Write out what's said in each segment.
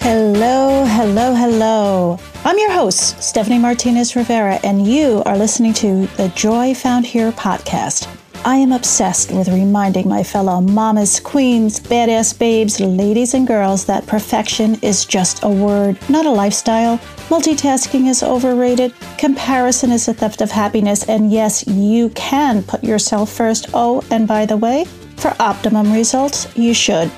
Hello, hello, hello. I'm your host, Stephanie Martinez Rivera, and you are listening to the Joy Found Here podcast. I am obsessed with reminding my fellow mamas, queens, badass babes, ladies, and girls that perfection is just a word, not a lifestyle. Multitasking is overrated, comparison is a theft of happiness, and yes, you can put yourself first. Oh, and by the way, for optimum results, you should.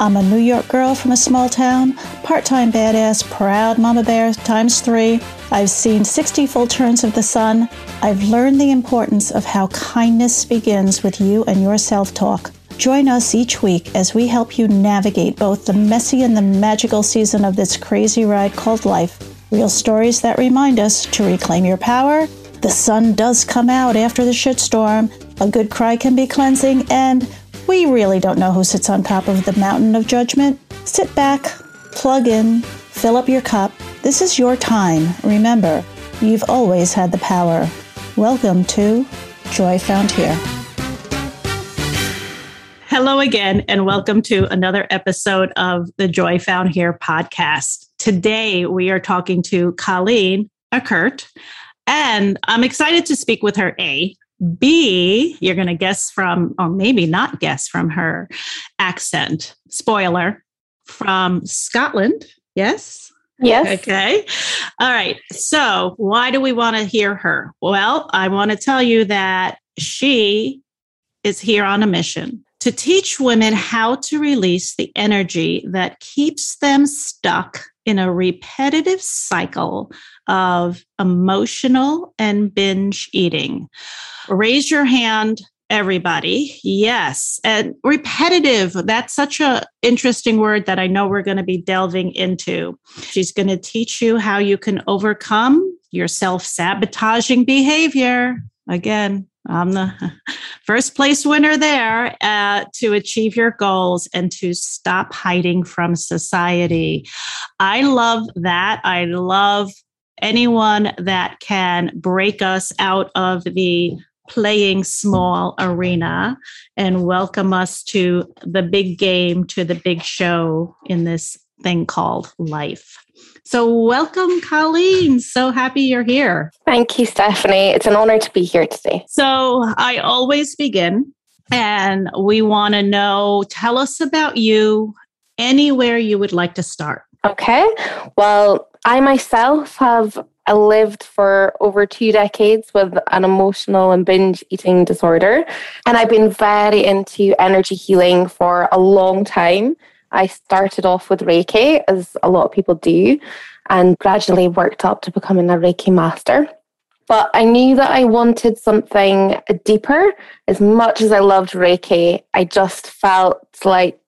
I'm a New York girl from a small town, part time badass, proud mama bear times three. I've seen 60 full turns of the sun. I've learned the importance of how kindness begins with you and your self talk. Join us each week as we help you navigate both the messy and the magical season of this crazy ride called life. Real stories that remind us to reclaim your power. The sun does come out after the shitstorm. A good cry can be cleansing, and we really don't know who sits on top of the mountain of judgment. Sit back, plug in, fill up your cup. This is your time. Remember, you've always had the power. Welcome to Joy Found Here. Hello again, and welcome to another episode of the Joy Found Here podcast. Today, we are talking to Colleen Eckert, and I'm excited to speak with her. A, B, you're going to guess from, or maybe not guess from her accent. Spoiler from Scotland. Yes. Yes. Okay. All right. So, why do we want to hear her? Well, I want to tell you that she is here on a mission to teach women how to release the energy that keeps them stuck in a repetitive cycle of emotional and binge eating. Raise your hand everybody. Yes. And repetitive, that's such a interesting word that I know we're going to be delving into. She's going to teach you how you can overcome your self-sabotaging behavior. Again, I'm the first place winner there uh, to achieve your goals and to stop hiding from society. I love that. I love anyone that can break us out of the playing small arena and welcome us to the big game, to the big show in this thing called life. So, welcome, Colleen. So happy you're here. Thank you, Stephanie. It's an honor to be here today. So, I always begin and we want to know tell us about you anywhere you would like to start. Okay. Well, I myself have lived for over two decades with an emotional and binge eating disorder. And I've been very into energy healing for a long time. I started off with Reiki, as a lot of people do, and gradually worked up to becoming a Reiki master. But I knew that I wanted something deeper. As much as I loved Reiki, I just felt like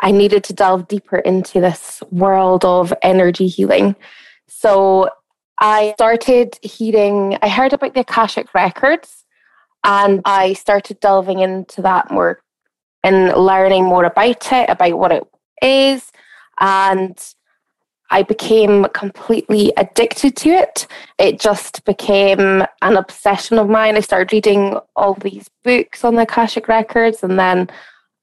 I needed to delve deeper into this world of energy healing. So I started hearing, I heard about the Akashic Records and I started delving into that more and learning more about it, about what it is. And I became completely addicted to it. It just became an obsession of mine. I started reading all these books on the Akashic Records and then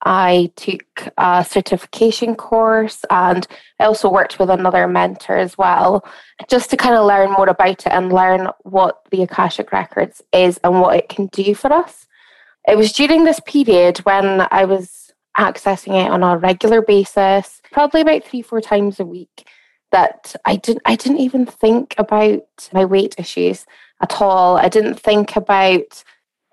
I took a certification course and I also worked with another mentor as well, just to kind of learn more about it and learn what the Akashic Records is and what it can do for us. It was during this period when I was accessing it on a regular basis, probably about three, four times a week, that I didn't I didn't even think about my weight issues at all. I didn't think about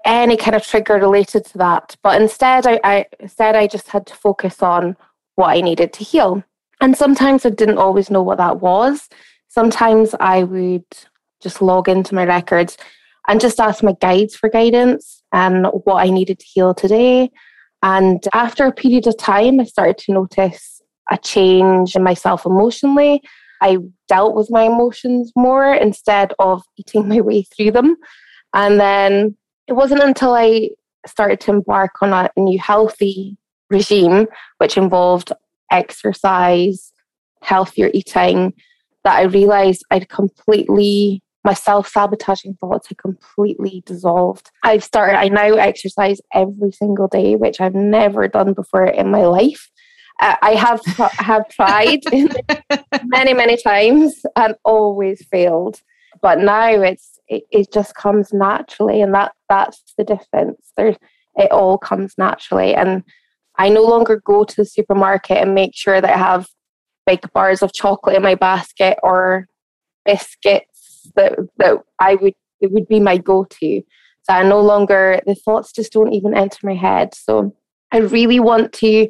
any kind of trigger related to that. But instead, I, I instead I just had to focus on what I needed to heal. And sometimes I didn't always know what that was. Sometimes I would just log into my records and just ask my guides for guidance and what I needed to heal today. And after a period of time, I started to notice a change in myself emotionally. I dealt with my emotions more instead of eating my way through them. And then it wasn't until I started to embark on a new healthy regime, which involved exercise, healthier eating, that I realized I'd completely my self sabotaging thoughts had completely dissolved. I've started, I now exercise every single day, which I've never done before in my life. Uh, I have have tried many many times and always failed, but now it's it, it just comes naturally, and that that's the difference. There's it all comes naturally, and I no longer go to the supermarket and make sure that I have big bars of chocolate in my basket or biscuits that that I would it would be my go-to. So I no longer the thoughts just don't even enter my head. So I really want to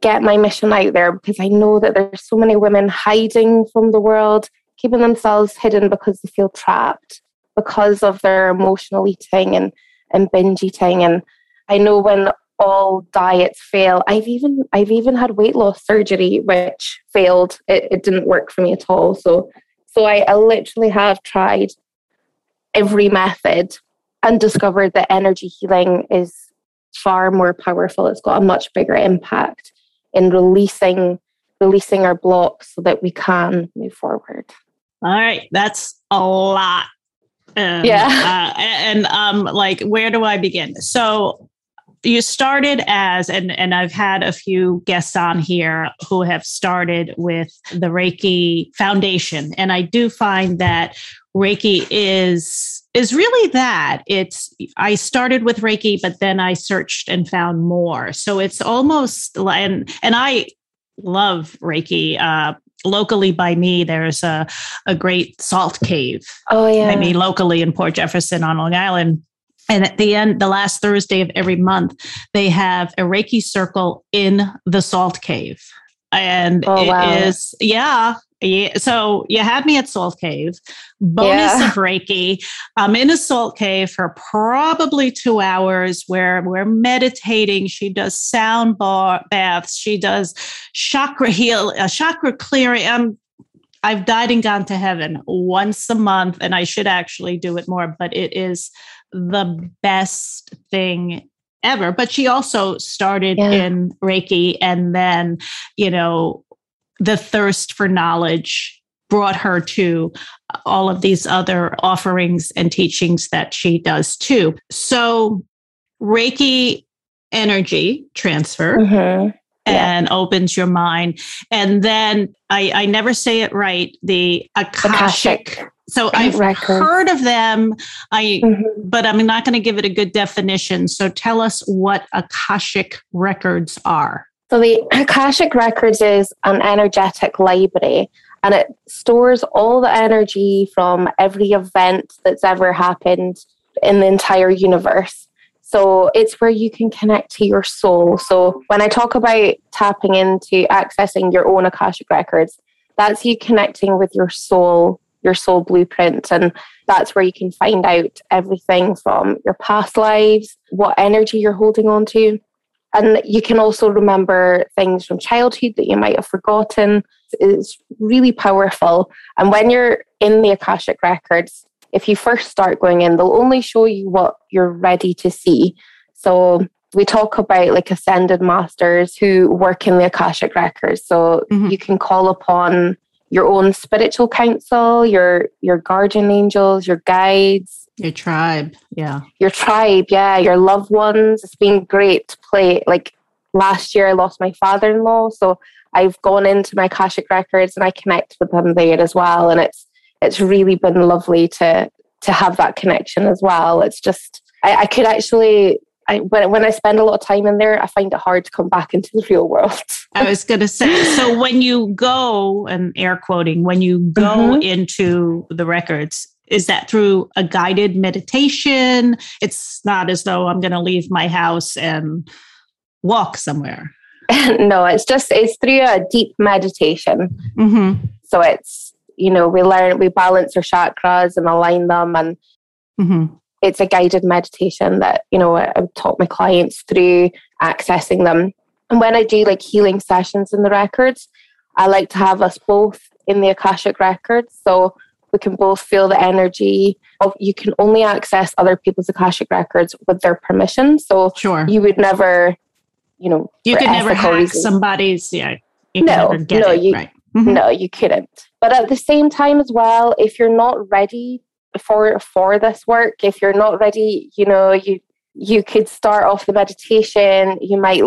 get my mission out there because I know that there's so many women hiding from the world, keeping themselves hidden because they feel trapped because of their emotional eating and, and binge eating. And I know when all diets fail, I've even I've even had weight loss surgery which failed. It, it didn't work for me at all. So so I, I literally have tried every method and discovered that energy healing is far more powerful. It's got a much bigger impact in releasing releasing our blocks so that we can move forward. All right, that's a lot. Um, yeah, uh, and um, like, where do I begin? So you started as and and I've had a few guests on here who have started with the Reiki Foundation. And I do find that Reiki is is really that. It's I started with Reiki but then I searched and found more. So it's almost and and I love Reiki uh, locally by me there's a a great salt cave oh yeah I mean locally in Port Jefferson on Long Island and at the end, the last Thursday of every month, they have a Reiki circle in the salt cave. And oh, it wow. is, yeah, yeah, so you had me at Salt Cave. Bonus yeah. of Reiki. I'm in a salt cave for probably two hours where we're meditating. She does sound bar- baths. She does chakra heal, uh, chakra clearing. I'm I've died and gone to heaven once a month, and I should actually do it more, but it is the best thing ever. But she also started yeah. in Reiki, and then, you know, the thirst for knowledge brought her to all of these other offerings and teachings that she does too. So, Reiki energy transfer. Mm-hmm and yeah. opens your mind. And then I, I never say it right. The Akashic. Akashic. So I've heard of them, I mm-hmm. but I'm not going to give it a good definition. So tell us what Akashic records are. So the Akashic records is an energetic library and it stores all the energy from every event that's ever happened in the entire universe. So it's where you can connect to your soul. So when I talk about tapping into accessing your own Akashic records, that's you connecting with your soul, your soul blueprint. And that's where you can find out everything from your past lives, what energy you're holding on to. And you can also remember things from childhood that you might have forgotten. It's really powerful. And when you're in the Akashic records, if you first start going in, they'll only show you what you're ready to see. So we talk about like ascended masters who work in the Akashic records. So mm-hmm. you can call upon your own spiritual council, your your guardian angels, your guides, your tribe, yeah. Your tribe, yeah, your loved ones. It's been great to play. Like last year I lost my father-in-law, so I've gone into my Akashic records and I connect with them there as well. And it's it's really been lovely to to have that connection as well. It's just I, I could actually I, when, when I spend a lot of time in there, I find it hard to come back into the real world. I was going to say, so when you go, and air quoting, when you go mm-hmm. into the records, is that through a guided meditation? It's not as though I'm going to leave my house and walk somewhere. no, it's just, it's through a deep meditation. Mm-hmm. So it's, you know, we learn, we balance our chakras and align them. And mm-hmm. It's a guided meditation that, you know, I, I've taught my clients through accessing them. And when I do like healing sessions in the records, I like to have us both in the Akashic records. So we can both feel the energy of you can only access other people's Akashic records with their permission. So sure. you would never, you know, you could never hack reasons. somebody's yeah. no, no, you, right Mm-hmm. No, you couldn't. But at the same time as well, if you're not ready for for this work, if you're not ready, you know, you you could start off the meditation, you might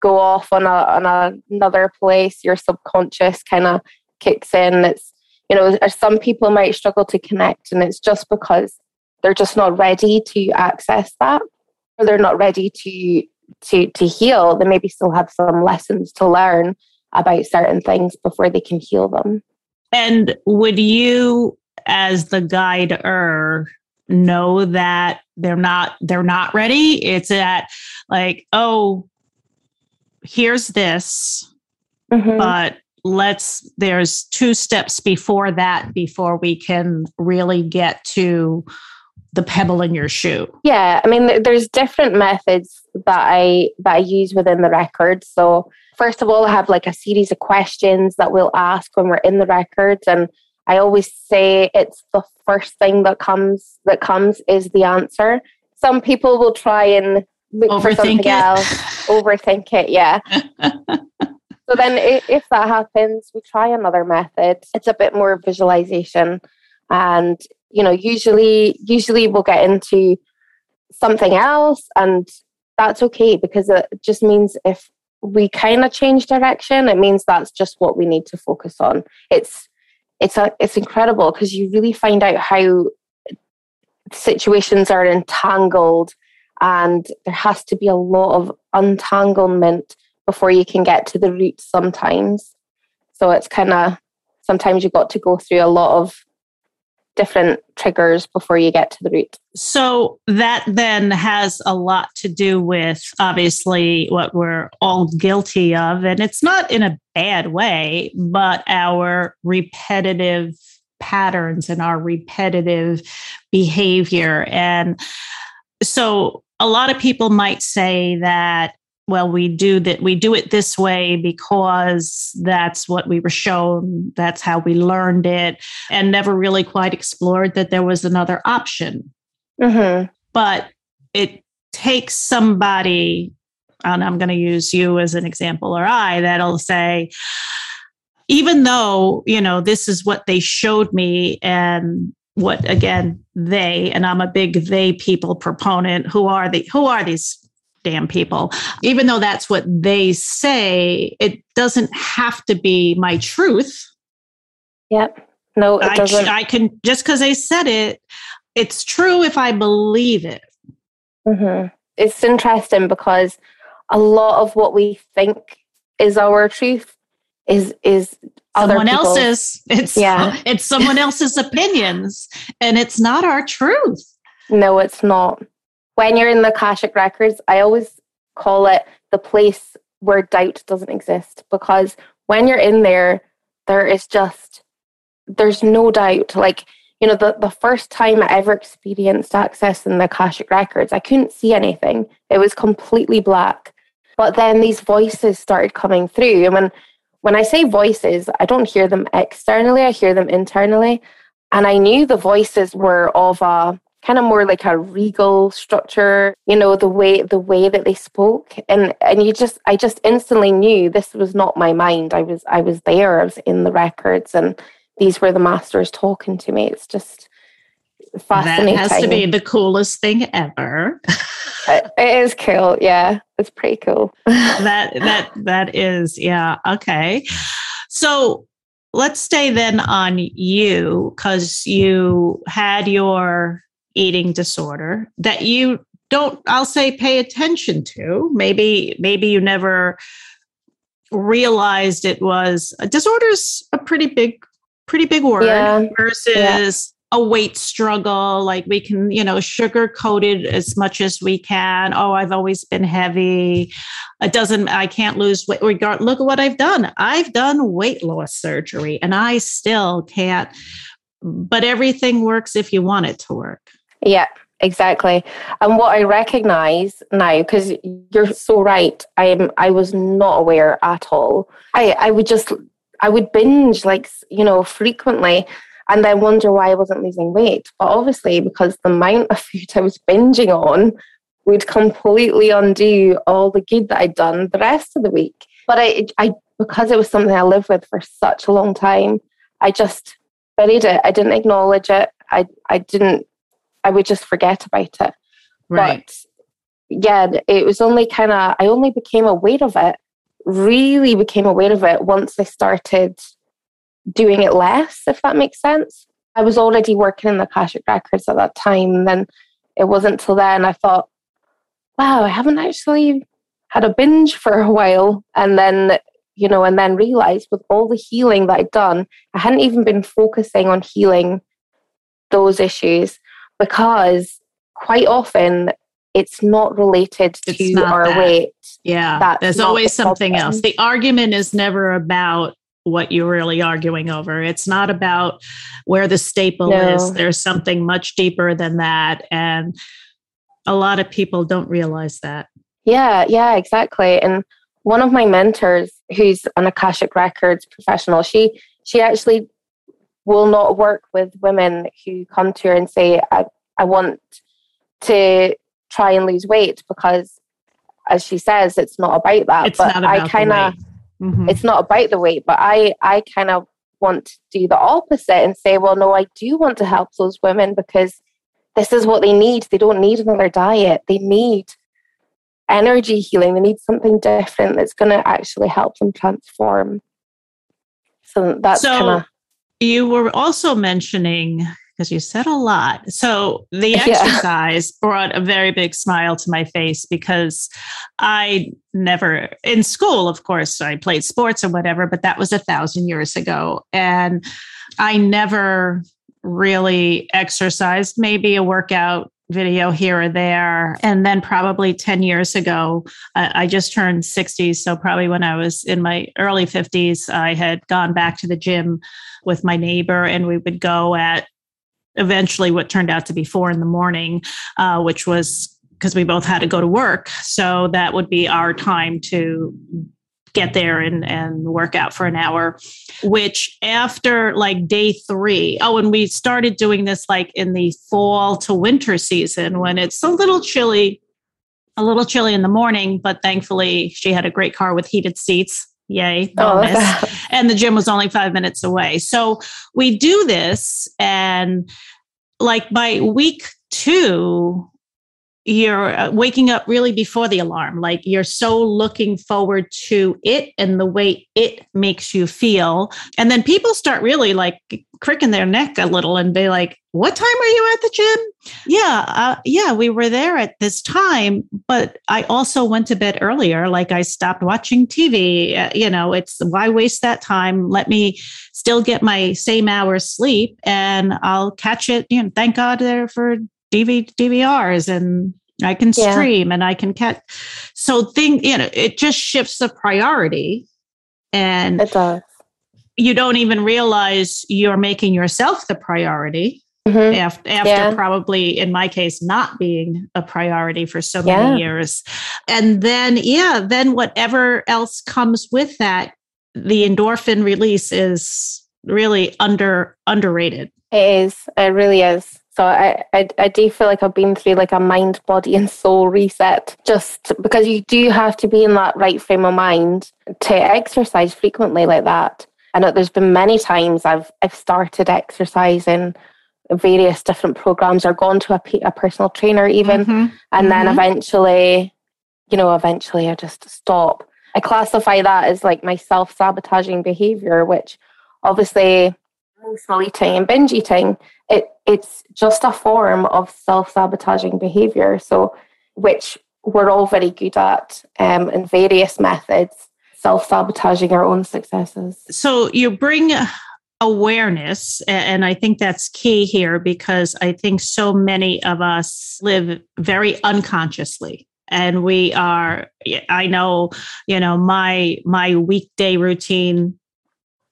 go off on a on a, another place, your subconscious kind of kicks in. It's you know, some people might struggle to connect and it's just because they're just not ready to access that or they're not ready to to to heal. They maybe still have some lessons to learn about certain things before they can heal them. And would you as the guider know that they're not they're not ready. It's that like oh here's this mm-hmm. but let's there's two steps before that before we can really get to the pebble in your shoe. Yeah i mean there's different methods that i that i use within the record so first of all i have like a series of questions that we'll ask when we're in the records and i always say it's the first thing that comes that comes is the answer some people will try and look overthink for something it. else overthink it yeah So then, if that happens, we try another method. It's a bit more visualization, and you know, usually, usually we'll get into something else, and that's okay because it just means if we kind of change direction, it means that's just what we need to focus on. It's it's a it's incredible because you really find out how situations are entangled and there has to be a lot of untanglement before you can get to the root sometimes. So it's kind of sometimes you've got to go through a lot of different triggers before you get to the root. So that then has a lot to do with obviously what we're all guilty of. And it's not in a bad way, but our repetitive patterns and our repetitive behavior. And so a lot of people might say that well we do that we do it this way because that's what we were shown that's how we learned it and never really quite explored that there was another option mm-hmm. but it takes somebody and i'm going to use you as an example or i that'll say even though you know this is what they showed me and what again they and i'm a big they people proponent who are the who are these damn people. Even though that's what they say, it doesn't have to be my truth. Yep. No, it doesn't. I, I can just because they said it, it's true if I believe it. Mm-hmm. It's interesting because a lot of what we think is our truth is is someone else's. It's yeah. It's someone else's opinions, and it's not our truth. No, it's not when you're in the Akashic Records, I always call it the place where doubt doesn't exist because when you're in there, there is just, there's no doubt. Like, you know, the, the first time I ever experienced access in the Akashic Records, I couldn't see anything. It was completely black. But then these voices started coming through. And when, when I say voices, I don't hear them externally, I hear them internally. And I knew the voices were of a kind of more like a regal structure you know the way the way that they spoke. And and you just i just instantly knew this was not my mind. I was i was there i was in the records and these were the masters talking to me. It's just fascinating that has to be the coolest thing ever. It is cool. Yeah it's pretty cool. That that that is yeah okay. So let's stay then on you because you had your eating disorder that you don't i'll say pay attention to. Maybe maybe you never realized it was a disorder's a pretty big pretty big word yeah. versus yeah. a weight struggle. Like we can you know sugar coated as much as we can. Oh i've always been heavy. It doesn't i can't lose weight. Regard look at what i've done. I've done weight loss surgery and i still can't but everything works if you want it to work yeah, exactly. And what I recognize now, because you're so right, I am I was not aware at all. I, I would just I would binge like you know frequently and then wonder why I wasn't losing weight. But obviously because the amount of food I was binging on would completely undo all the good that I'd done the rest of the week. But I, I, because it was something I lived with for such a long time, I just buried it. I didn't acknowledge it. I, I didn't, I would just forget about it. Right. But yeah, it was only kind of, I only became aware of it, really became aware of it once I started doing it less, if that makes sense. I was already working in the Akashic Records at that time. And then it wasn't until then I thought, wow, I haven't actually had a binge for a while. And then, you know, and then realized with all the healing that I'd done, I hadn't even been focusing on healing those issues because quite often it's not related it's to not our that. weight. Yeah. That's there's always the something else. The argument is never about what you're really arguing over. It's not about where the staple no. is. There's something much deeper than that. And a lot of people don't realize that. Yeah, yeah, exactly. And one of my mentors, who's an Akashic Records professional, she she actually will not work with women who come to her and say, I, I want to try and lose weight because as she says, it's not about that. It's but I kind of mm-hmm. it's not about the weight, but I I kind of want to do the opposite and say, well, no, I do want to help those women because this is what they need. They don't need another diet. They need energy healing. They need something different that's going to actually help them transform. So that's so kind of. You were also mentioning because you said a lot. So the exercise yeah. brought a very big smile to my face because I never, in school, of course, I played sports or whatever, but that was a thousand years ago. And I never really exercised, maybe a workout video here or there. And then probably 10 years ago, I, I, just turned 60. So probably when I was in my early 50s, I had gone back to the gym with my neighbor and we would go at eventually what turned out to be four in the morning, uh, which was because we both had to go to work. So that would be our time to get there and, and work out for an hour, which after like day three, oh, and we started doing this like in the fall to winter season when it's a little chilly, a little chilly in the morning, but thankfully she had a great car with heated seats. Yay, oh, bonus. Oh, and the gym was only five minutes away. So we do this, and like by week two, you're uh, waking up really before the alarm. Like you're so looking forward to it and the way it makes you feel. And then people start really like cricking their neck a little and be like, What time are you at the gym? Yeah, uh, yeah, we were there at this time, but I also went to bed earlier. Like I stopped watching TV. Uh, you know, it's why waste that time? Let me still get my same hours sleep and I'll catch it. You know, thank God there for DV, DVRs and I can stream yeah. and I can catch. So thing, you know, it just shifts the priority and it does. You don't even realize you're making yourself the priority mm-hmm. after, after yeah. probably, in my case, not being a priority for so yeah. many years. And then, yeah, then whatever else comes with that, the endorphin release is really under underrated. It is. It really is. So I, I, I do feel like I've been through like a mind, body, and soul reset just because you do have to be in that right frame of mind to exercise frequently like that. I know there's been many times I've I've started exercising various different programs or gone to a, a personal trainer even, mm-hmm. and mm-hmm. then eventually, you know, eventually I just stop. I classify that as like my self sabotaging behavior, which obviously emotional eating and binge eating, it it's just a form of self-sabotaging behavior. So which we're all very good at um, in various methods, self-sabotaging our own successes. So you bring awareness and i think that's key here because i think so many of us live very unconsciously and we are i know you know my my weekday routine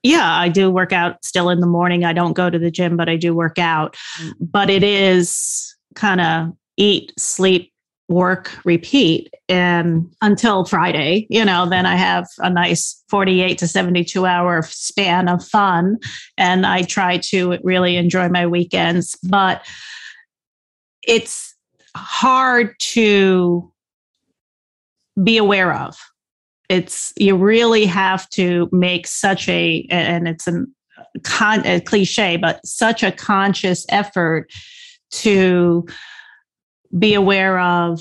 yeah, I do work out still in the morning. I don't go to the gym, but I do work out. Mm. But it is kind of eat, sleep, work, repeat. And until Friday, you know, then I have a nice 48 to 72 hour span of fun. And I try to really enjoy my weekends. But it's hard to be aware of it's you really have to make such a and it's an con, a cliche but such a conscious effort to be aware of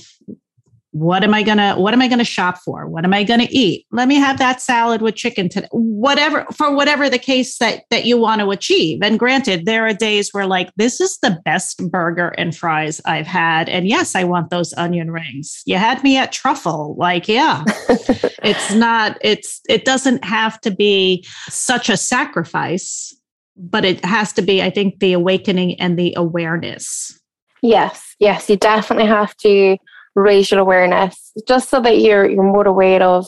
what am i going to what am i going to shop for? What am i going to eat? Let me have that salad with chicken today. Whatever for whatever the case that that you want to achieve. And granted there are days where like this is the best burger and fries i've had. And yes i want those onion rings. You had me at truffle. Like yeah. It's not it's it doesn't have to be such a sacrifice but it has to be i think the awakening and the awareness. Yes yes you definitely have to your awareness just so that you're you're more aware of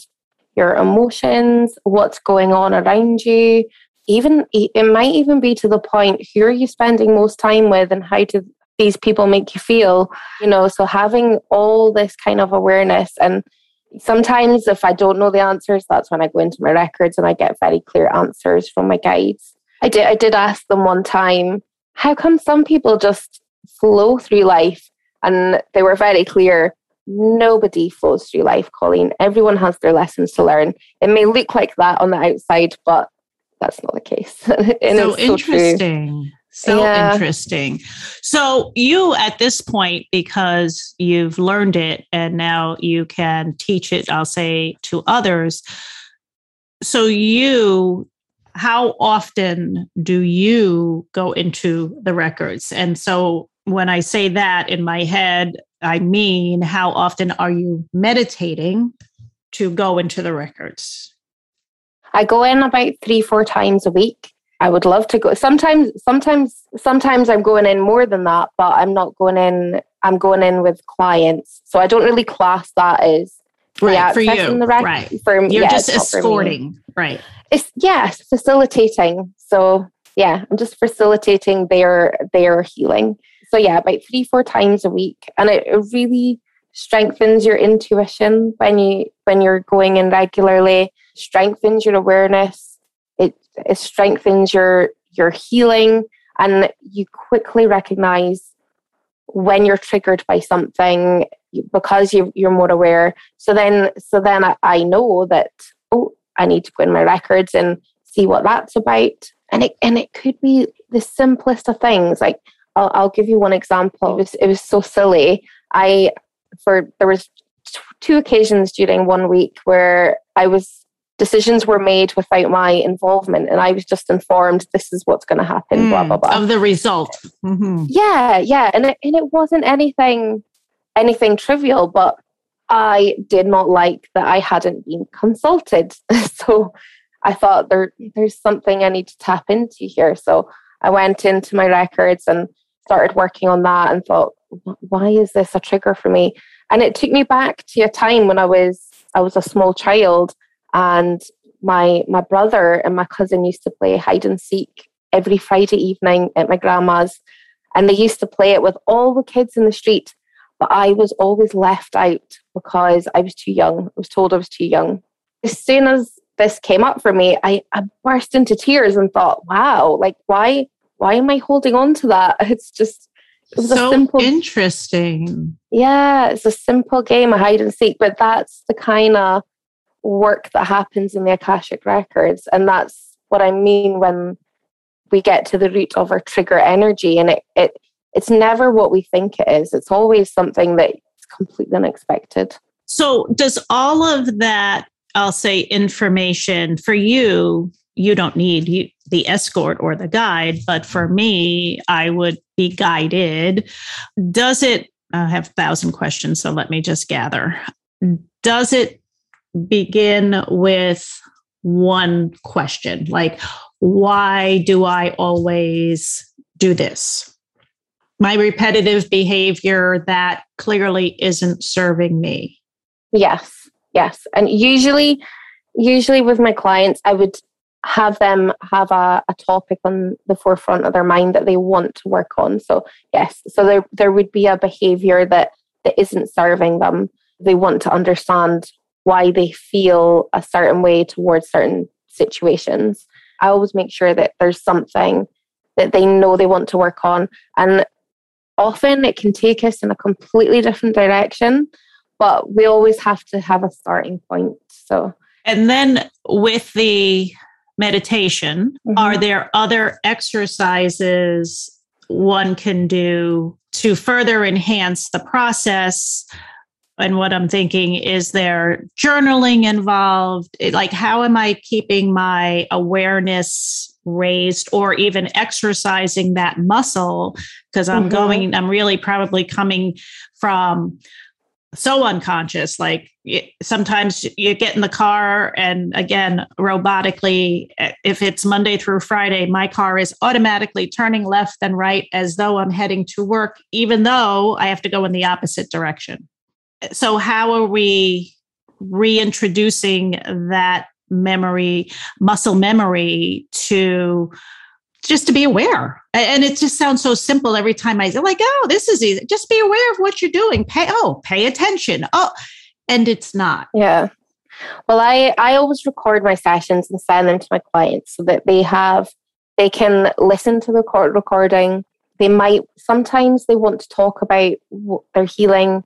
your emotions, what's going on around you. Even it might even be to the point who are you spending most time with and how do these people make you feel? You know, so having all this kind of awareness and sometimes if I don't know the answers, that's when I go into my records and I get very clear answers from my guides. I did I did ask them one time, how come some people just flow through life and they were very clear nobody flows through life, Colleen. Everyone has their lessons to learn. It may look like that on the outside, but that's not the case. so interesting. So, so yeah. interesting. So, you at this point, because you've learned it and now you can teach it, I'll say to others. So, you, how often do you go into the records? And so, when I say that in my head, I mean, how often are you meditating to go into the records? I go in about three, four times a week. I would love to go. Sometimes, sometimes, sometimes I'm going in more than that, but I'm not going in. I'm going in with clients, so I don't really class that as right, for you. The rec- right, for you're yeah, just escorting, right? It's yes, facilitating. So yeah, I'm just facilitating their their healing so yeah, about three, four times a week. And it, really strengthens your intuition when you when you're going in regularly, strengthens your awareness, it, it strengthens your your healing. And you quickly recognize when you're triggered by something because you, you're more aware. So then so then I, I know that oh i need to go in my records and see what that's about. And it and it could be the simplest of things like I'll, I'll give you one example. It was it was so silly. I for there was t- two occasions during one week where I was decisions were made without my involvement and i was just informed this is what's going to happen mm, blah blah blah. Of the result. Mm-hmm. yeah yeah. And it, and it wasn't anything anything trivial but i did not like that i hadn't been consulted. So i thought there there's something i need to tap into here. So i went into my records and started working on that and thought, why is this a trigger for me? And it took me back to a time when I was I was a small child and my my brother and my cousin used to play hide and seek every Friday evening at my grandma's and they used to play it with all the kids in the street but I was always left out because I was too young. I was told I was too young. As soon as this came up for me, I, I burst into tears and thought, wow, like why why am I holding on to that? It's just it was so a simple interesting. Yeah, it's a simple game of hide and seek, but that's the kind of work that happens in the Akashic records. And that's what I mean when we get to the root of our trigger energy. And it, it it's never what we think it is. It's always something that's completely unexpected. So does all of that, I'll say information for you you don't need you, the escort or the guide, but for mm-hmm. me, I would be guided. Does it, I have a thousand questions, so let me just gather. Does it begin with one question, like, why do I always do this? My repetitive behavior that clearly isn't serving me. Yes, yes. And usually, usually with my clients, I would have them have a, a topic on the forefront of their mind that they want to work on. So yes, so there there would be a behavior that that isn't serving them. They want to understand why they feel a certain way towards certain situations. I always make sure that there's something that they know they want to work on. And often it can take us in a completely different direction, but we always have to have a starting point. So And then with the meditation, mm-hmm. are there other exercises one can do to further enhance the process? And what I'm thinking is there journaling involved? Like, how am I keeping my awareness raised or even exercising that muscle? Because I'm mm-hmm. going, I'm really probably coming from so unconscious like sometimes you get in the car and again robotically eh, if it's monday through friday my car is automatically turning left and right as though i'm heading to work even though i have to go in the opposite direction. Eh, so how are we reintroducing that memory muscle memory to just to be aware. And it just sounds so simple every time I say, like, oh, this is easy. Just be aware of what you're doing. Pay, oh, pay attention. Oh, and it's not. Yeah. Well, I, I always record my sessions and send them to my clients so that they have, they can listen to the record recording. They might, sometimes they want to talk about their healing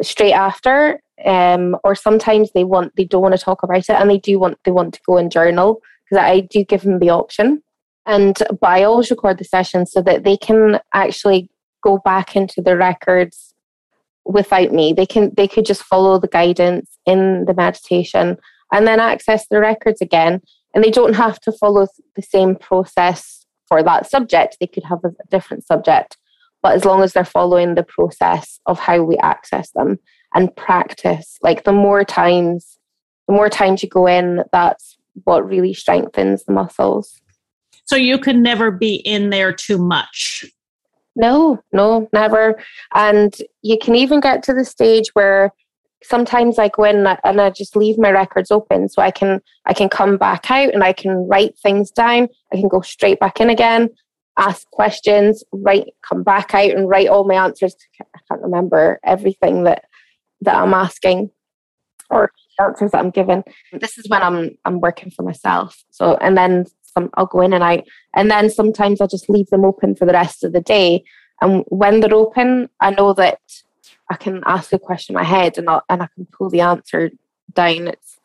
straight after. Um, or sometimes they want, they don't want to talk about it and they do want, they want to go and journal because I do give them the option. And but I always record the sessions so that they can actually go back into the records without me. They can they could just follow the guidance in the meditation and then access the records again. And they don't have to follow the same process for that subject. They could have a different subject. But as long as they're following the process of how we access them and practice, like the more times, the more times you go in, that's what really strengthens the muscles. So you can never be in there too much. No, no, never. And you can even get to the stage where sometimes I go in and I just leave my records open so I can I can come back out and I can write things down. I can go straight back in again, ask questions, write, come back out and write all my answers. I can't remember everything that that I'm asking or answers that I'm given. This is when I'm I'm working for myself. So and then some I'll go in and out. And then sometimes I'll just leave them open for the rest of the day. And when they're open, I know that I can ask a question in my head and, i and I can pull the answer down. It's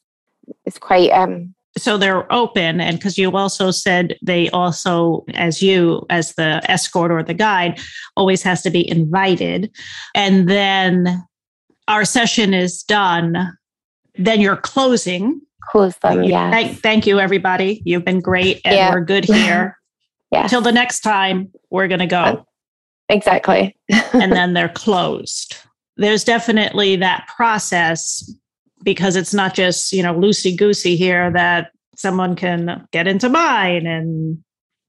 it's quite um so they're open and because you also said they also as you as the escort or the guide always has to be invited and then our session is done then you're closing Close them, yeah. Thank, thank you, everybody. You've been great and yeah. we're good here. yeah. Until the next time, we're going to go. Exactly. and then they're closed. There's definitely that process because it's not just, you know, loosey goosey here that someone can get into mine and.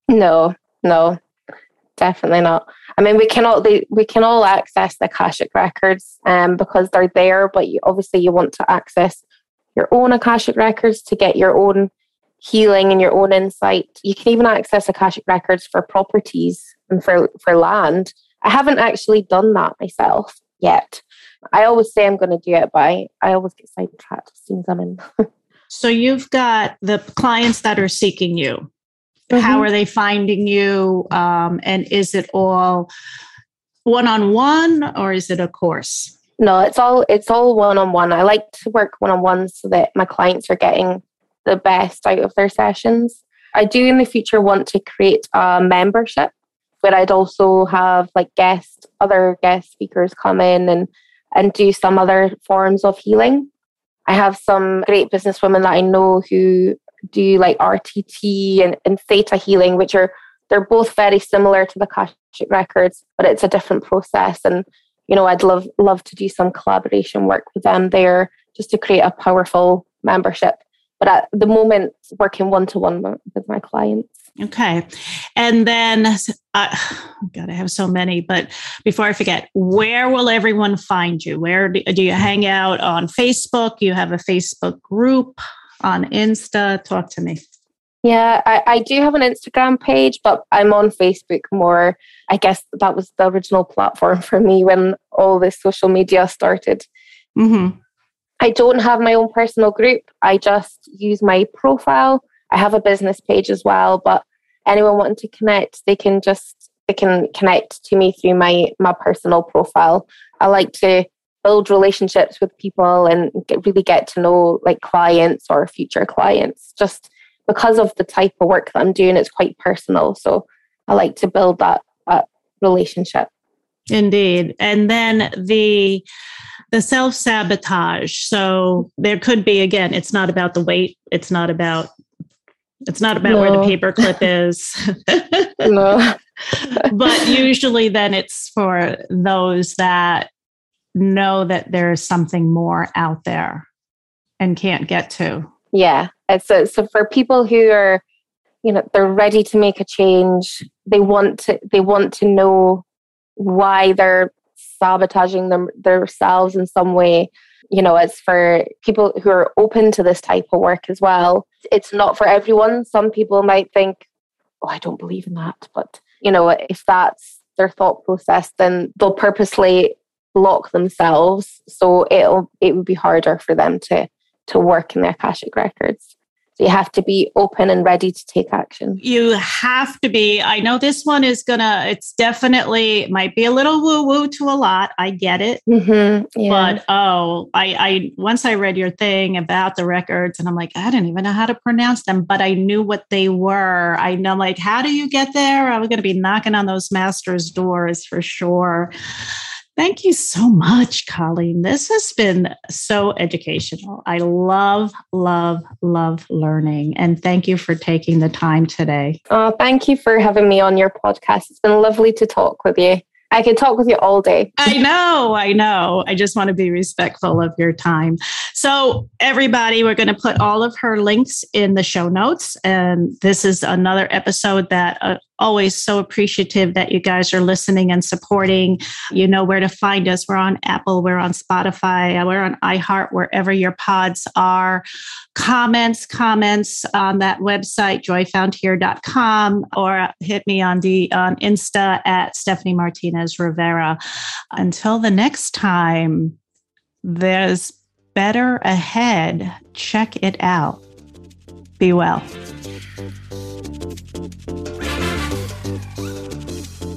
No, no, definitely not. I mean, we can all they, we can all access the Akashic records um, because they're there, but you, obviously you want to access your own Akashic records to get your own healing and your own insight. You can even access Akashic records for properties and for, for land. I haven't actually done that myself yet. I always say I'm going to do it, but I, I always get sidetracked as soon as I'm in. so you've got the clients that are seeking you. Mm-hmm. How are they finding you? Um, and is it all one on one or is it a course? No, it's all it's all one on one. I like to work one on one so that my clients are getting the best out of their sessions. I do in the future want to create a membership where I'd also have like guest other guest speakers come in and and do some other forms of healing. I have some great businesswomen that I know who do like RTT and, and theta healing, which are they're both very similar to the Akashic records, but it's a different process. And you know, I'd love love to do some collaboration work with them there just to create a powerful membership. But at the moment, working one to one with my clients. Okay. And then, uh, God, I have so many, but before I forget, where will everyone find you? Where do, do you hang out on Facebook? You have a Facebook group on Insta? Talk to me. Yeah, I, I do have an Instagram page, but I'm on Facebook more. I guess that was the original platform for me when all this social media started. Mm-hmm. I don't have my own personal group. I just use my profile. I have a business page as well, but anyone wanting to connect, they can just they can connect to me through my my personal profile. I like to build relationships with people and get, really get to know like clients or future clients just because of the type of work that I'm doing it's quite personal. So I like to build that, that relationship. Indeed. And then the the self sabotage so there could be again it's not about the weight. It's not about it's not about no. where the paperclip is. No. But usually then it's for those that know that there's something more out there and can't get to. Yeah. So, so for people who are, you know, they're ready to make a change, they want to, they want to know why they're sabotaging them themselves in some way. You know, it's for people who are open to this type of work as well. It's not for everyone. Some people might think, oh, I don't believe in that. But, you know, if that's their thought process, then they'll purposely block themselves so it'll it would be harder for them to to work in their akashic records so you have to be open and ready to take action. You have to be. I know this one is gonna. It's definitely might be a little woo woo to a lot. I get it, mm-hmm, yeah. but oh, I, I once I read your thing about the records, and I'm like, I didn't even know how to pronounce them, but I knew what they were. I know, like, how do you get there? I was gonna be knocking on those masters' doors for sure. Thank you so much, Colleen. This has been so educational. I love, love, love learning. And thank you for taking the time today. Oh, thank you for having me on your podcast. It's been lovely to talk with you. I could talk with you all day. I know, I know. I just want to be respectful of your time. So, everybody, we're going to put all of her links in the show notes. And this is another episode that uh, always so appreciative that you guys are listening and supporting. You know where to find us. We're on Apple, we're on Spotify, uh, we're on iHeart, wherever your pods are. Comments, comments on that website, joyfoundhere.com, or hit me on the on Insta at Stephanie Martinez Rivera. Until the next time, there's better ahead. Check it out. Be well.